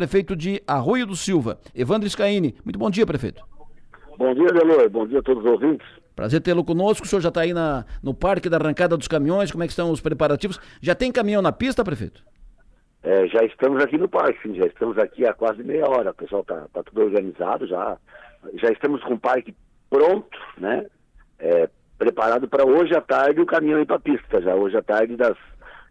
prefeito de Arroio do Silva, Evandro Scaini. Muito bom dia, prefeito. Bom dia, Delor. Bom dia a todos os ouvintes. Prazer tê-lo conosco. O senhor já está aí na, no parque da arrancada dos caminhões. Como é que estão os preparativos? Já tem caminhão na pista, prefeito? É, já estamos aqui no parque, sim, já estamos aqui há quase meia hora. O pessoal está tá tudo organizado já. Já estamos com o parque pronto, né? É, preparado para hoje à tarde o caminhão ir para a pista. Já hoje à tarde, das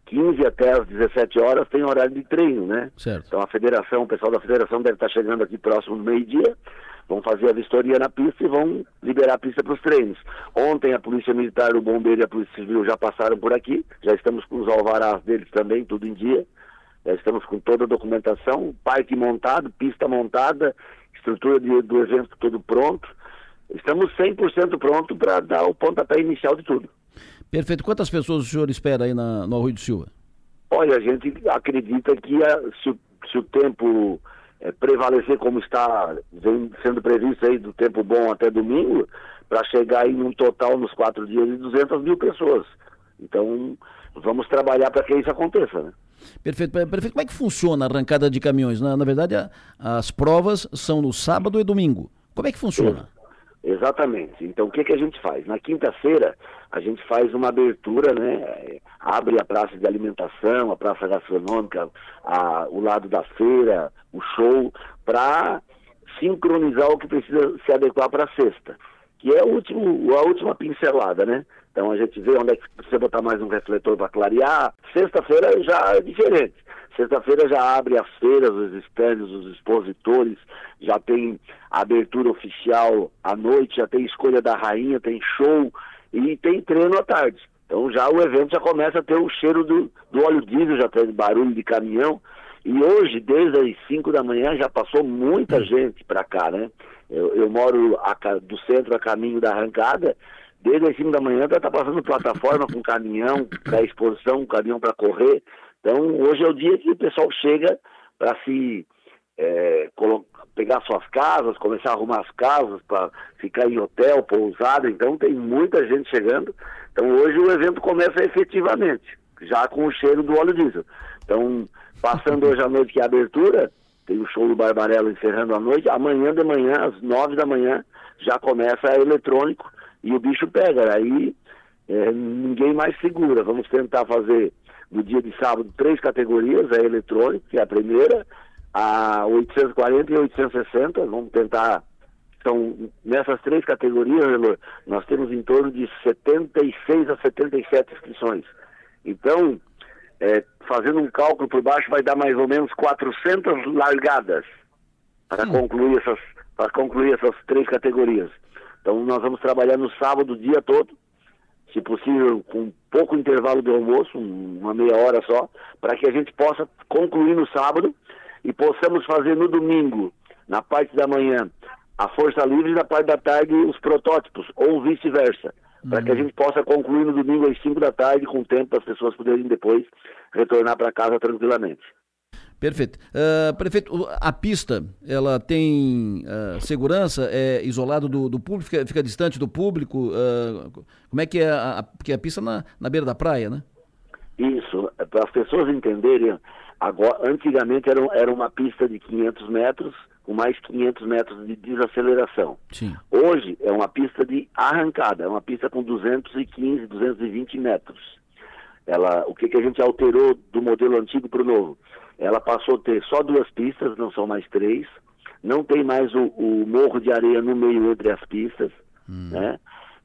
15 até as 17 horas, tem horário de treino, né? Certo. Então a federação, o pessoal da federação deve estar chegando aqui próximo do meio-dia. Vão fazer a vistoria na pista e vão liberar a pista para os treinos. Ontem a Polícia Militar, o Bombeiro e a Polícia Civil já passaram por aqui, já estamos com os alvarás deles também, tudo em dia. Já estamos com toda a documentação, parque montado, pista montada, estrutura de, do evento todo pronto. Estamos 100% pronto para dar o pontapé inicial de tudo. Perfeito. Quantas pessoas o senhor espera aí na, no Arroio do Silva? Olha, a gente acredita que a, se, se, o tempo é, prevalecer como está sendo previsto aí do tempo bom até domingo, para chegar aí num total nos quatro dias de 200 mil pessoas. Então, vamos trabalhar para que isso aconteça, né? Perfeito. Perfeito. Como é que funciona a arrancada de caminhões? Na, na verdade, a, as provas são no sábado e domingo. Como é que funciona? Exatamente. Então, o que, que a gente faz? Na quinta-feira, a gente faz uma abertura, né? Abre a praça de alimentação, a praça gastronômica, a, o lado da feira, o show, para sincronizar o que precisa se adequar para a sexta, que é último, a última pincelada, né? Então a gente vê onde é que precisa botar mais um refletor para clarear. Sexta-feira já é diferente. Sexta-feira já abre as feiras, os estandes, os expositores, já tem abertura oficial à noite, já tem escolha da rainha, tem show e tem treino à tarde. Então já o evento já começa a ter o cheiro do, do óleo diesel, já tem barulho de caminhão. E hoje, desde as 5 da manhã, já passou muita gente para cá, né? Eu, eu moro a, do centro a caminho da arrancada, desde as 5 da manhã já está passando plataforma com caminhão para exposição, caminhão para correr. Então, hoje é o dia que o pessoal chega para se é, pegar suas casas, começar a arrumar as casas para ficar em hotel, pousada. Então, tem muita gente chegando. Então, hoje o evento começa efetivamente, já com o cheiro do óleo diesel. Então, passando hoje à noite que é a abertura, tem o show do Barbarella encerrando a noite. Amanhã de manhã, às nove da manhã, já começa a eletrônico e o bicho pega. Aí é, ninguém mais segura. Vamos tentar fazer no dia de sábado três categorias, a eletrônica, que é a primeira, a 840 e 860, vamos tentar. Então, nessas três categorias, nós temos em torno de 76 a 77 inscrições. Então, é, fazendo um cálculo por baixo, vai dar mais ou menos 400 largadas para concluir essas para concluir essas três categorias. Então, nós vamos trabalhar no sábado o dia todo, se possível com pouco intervalo de almoço, uma meia hora só, para que a gente possa concluir no sábado e possamos fazer no domingo, na parte da manhã, a força livre e na parte da tarde os protótipos, ou vice-versa, uhum. para que a uhum. gente possa concluir no domingo às 5 da tarde, com tempo para as pessoas poderem depois retornar para casa tranquilamente. Perfeito. Uh, prefeito, a pista, ela tem uh, segurança, é isolado do, do público, fica, fica, distante do público? Uh, como é que é a, porque a pista na, na beira da praia, né? Isso, é para as pessoas entenderem, agora, antigamente era, era uma pista de 500 metros, com mais 500 metros de desaceleração. Sim. Hoje é uma pista de arrancada, é uma pista com 215, 220 metros. Ela, o que, que a gente alterou do modelo antigo para o novo? Ela passou a ter só duas pistas, não são mais três. Não tem mais o, o morro de areia no meio entre as pistas, hum. né?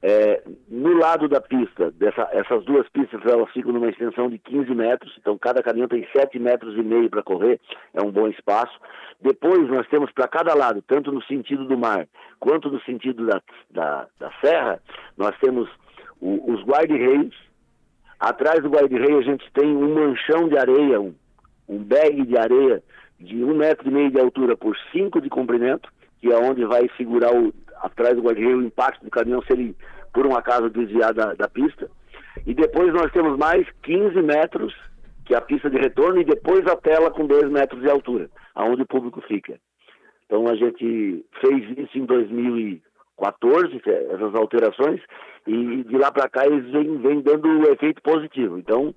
É, no lado da pista, dessa, essas duas pistas elas ficam numa extensão de 15 metros, então cada caminhão tem 7 metros e meio para correr, é um bom espaço. Depois nós temos para cada lado, tanto no sentido do mar quanto no sentido da, da, da serra, nós temos o, os guarda-reios. Atrás do guarda-reio a gente tem um manchão de areia, um, um bag de areia de um metro e meio de altura por cinco de comprimento, que é onde vai segurar o, atrás do guarda-reio o impacto do caminhão se ele, por um acaso, desviar da, da pista. E depois nós temos mais 15 metros, que é a pista de retorno, e depois a tela com 2 metros de altura, aonde o público fica. Então a gente fez isso em 2014, essas alterações, e de lá para cá eles vêm, vêm dando o efeito positivo. Então,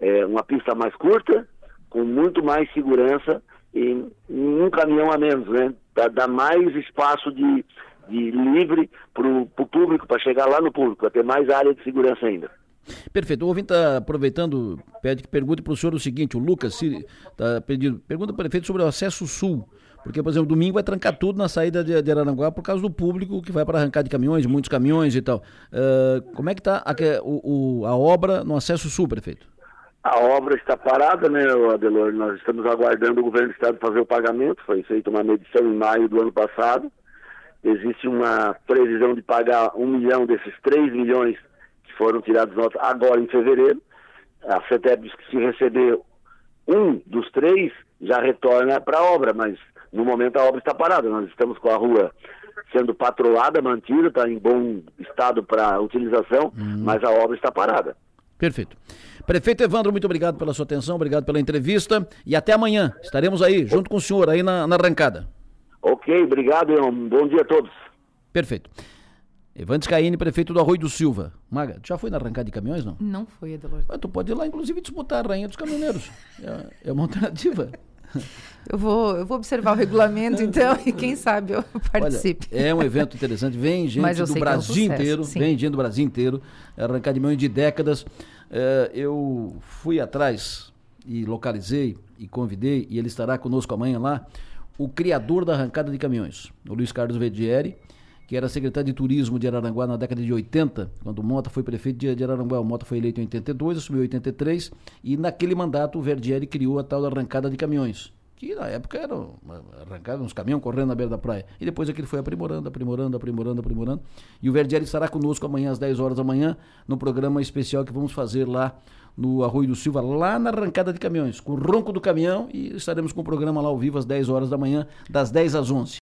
é uma pista mais curta, com muito mais segurança e um caminhão a menos, né? Dar mais espaço de, de livre para o público, para chegar lá no público, para ter mais área de segurança ainda. Perfeito. O ouvinte está aproveitando, pede que pergunte para o senhor o seguinte, o Lucas está pedindo, pergunta para o prefeito sobre o acesso sul. Porque, por exemplo, domingo vai trancar tudo na saída de, de Araranguá por causa do público que vai para arrancar de caminhões, muitos caminhões e tal. Uh, como é que está a, o, a obra no acesso sul, prefeito? A obra está parada, né, Adelor? Nós estamos aguardando o governo do estado fazer o pagamento. Foi feita uma medição em maio do ano passado. Existe uma previsão de pagar um milhão desses três milhões que foram tirados agora em fevereiro. A CETEP diz que se receber um dos três, já retorna para a obra, mas no momento a obra está parada. Nós estamos com a rua sendo patrolada, mantida, está em bom estado para utilização, uhum. mas a obra está parada. Perfeito. Prefeito Evandro, muito obrigado pela sua atenção, obrigado pela entrevista e até amanhã. Estaremos aí, junto com o senhor, aí na, na arrancada. Ok, obrigado e um bom dia a todos. Perfeito. Evandro Scaini, prefeito do Arroio do Silva. Maga, tu já foi na arrancada de caminhões, não? Não foi, Adelor. Mas tu pode ir lá, inclusive, disputar a rainha dos caminhoneiros. É, é uma alternativa. Eu vou, eu vou observar o regulamento, então, e quem sabe eu participe. Olha, é um evento interessante. Vem gente do Brasil é um inteiro, sim. vem gente do Brasil inteiro, arrancar de milhões de décadas. É, eu fui atrás e localizei e convidei, e ele estará conosco amanhã lá, o criador da arrancada de caminhões, o Luiz Carlos Vedieri, que era secretário de Turismo de Araranguá na década de 80, quando Mota foi prefeito de, Araranguá. O Mota foi eleito em 82, assumiu em 83, e naquele mandato o Verdieri criou a tal da arrancada de caminhões que na época era arrancado uns caminhões correndo na beira da praia. E depois aquilo foi aprimorando, aprimorando, aprimorando, aprimorando. E o Verdieri estará conosco amanhã às 10 horas da manhã, no programa especial que vamos fazer lá no Arroio do Silva, lá na arrancada de caminhões, com o ronco do caminhão, e estaremos com o programa lá ao vivo às 10 horas da manhã, das 10 às 11.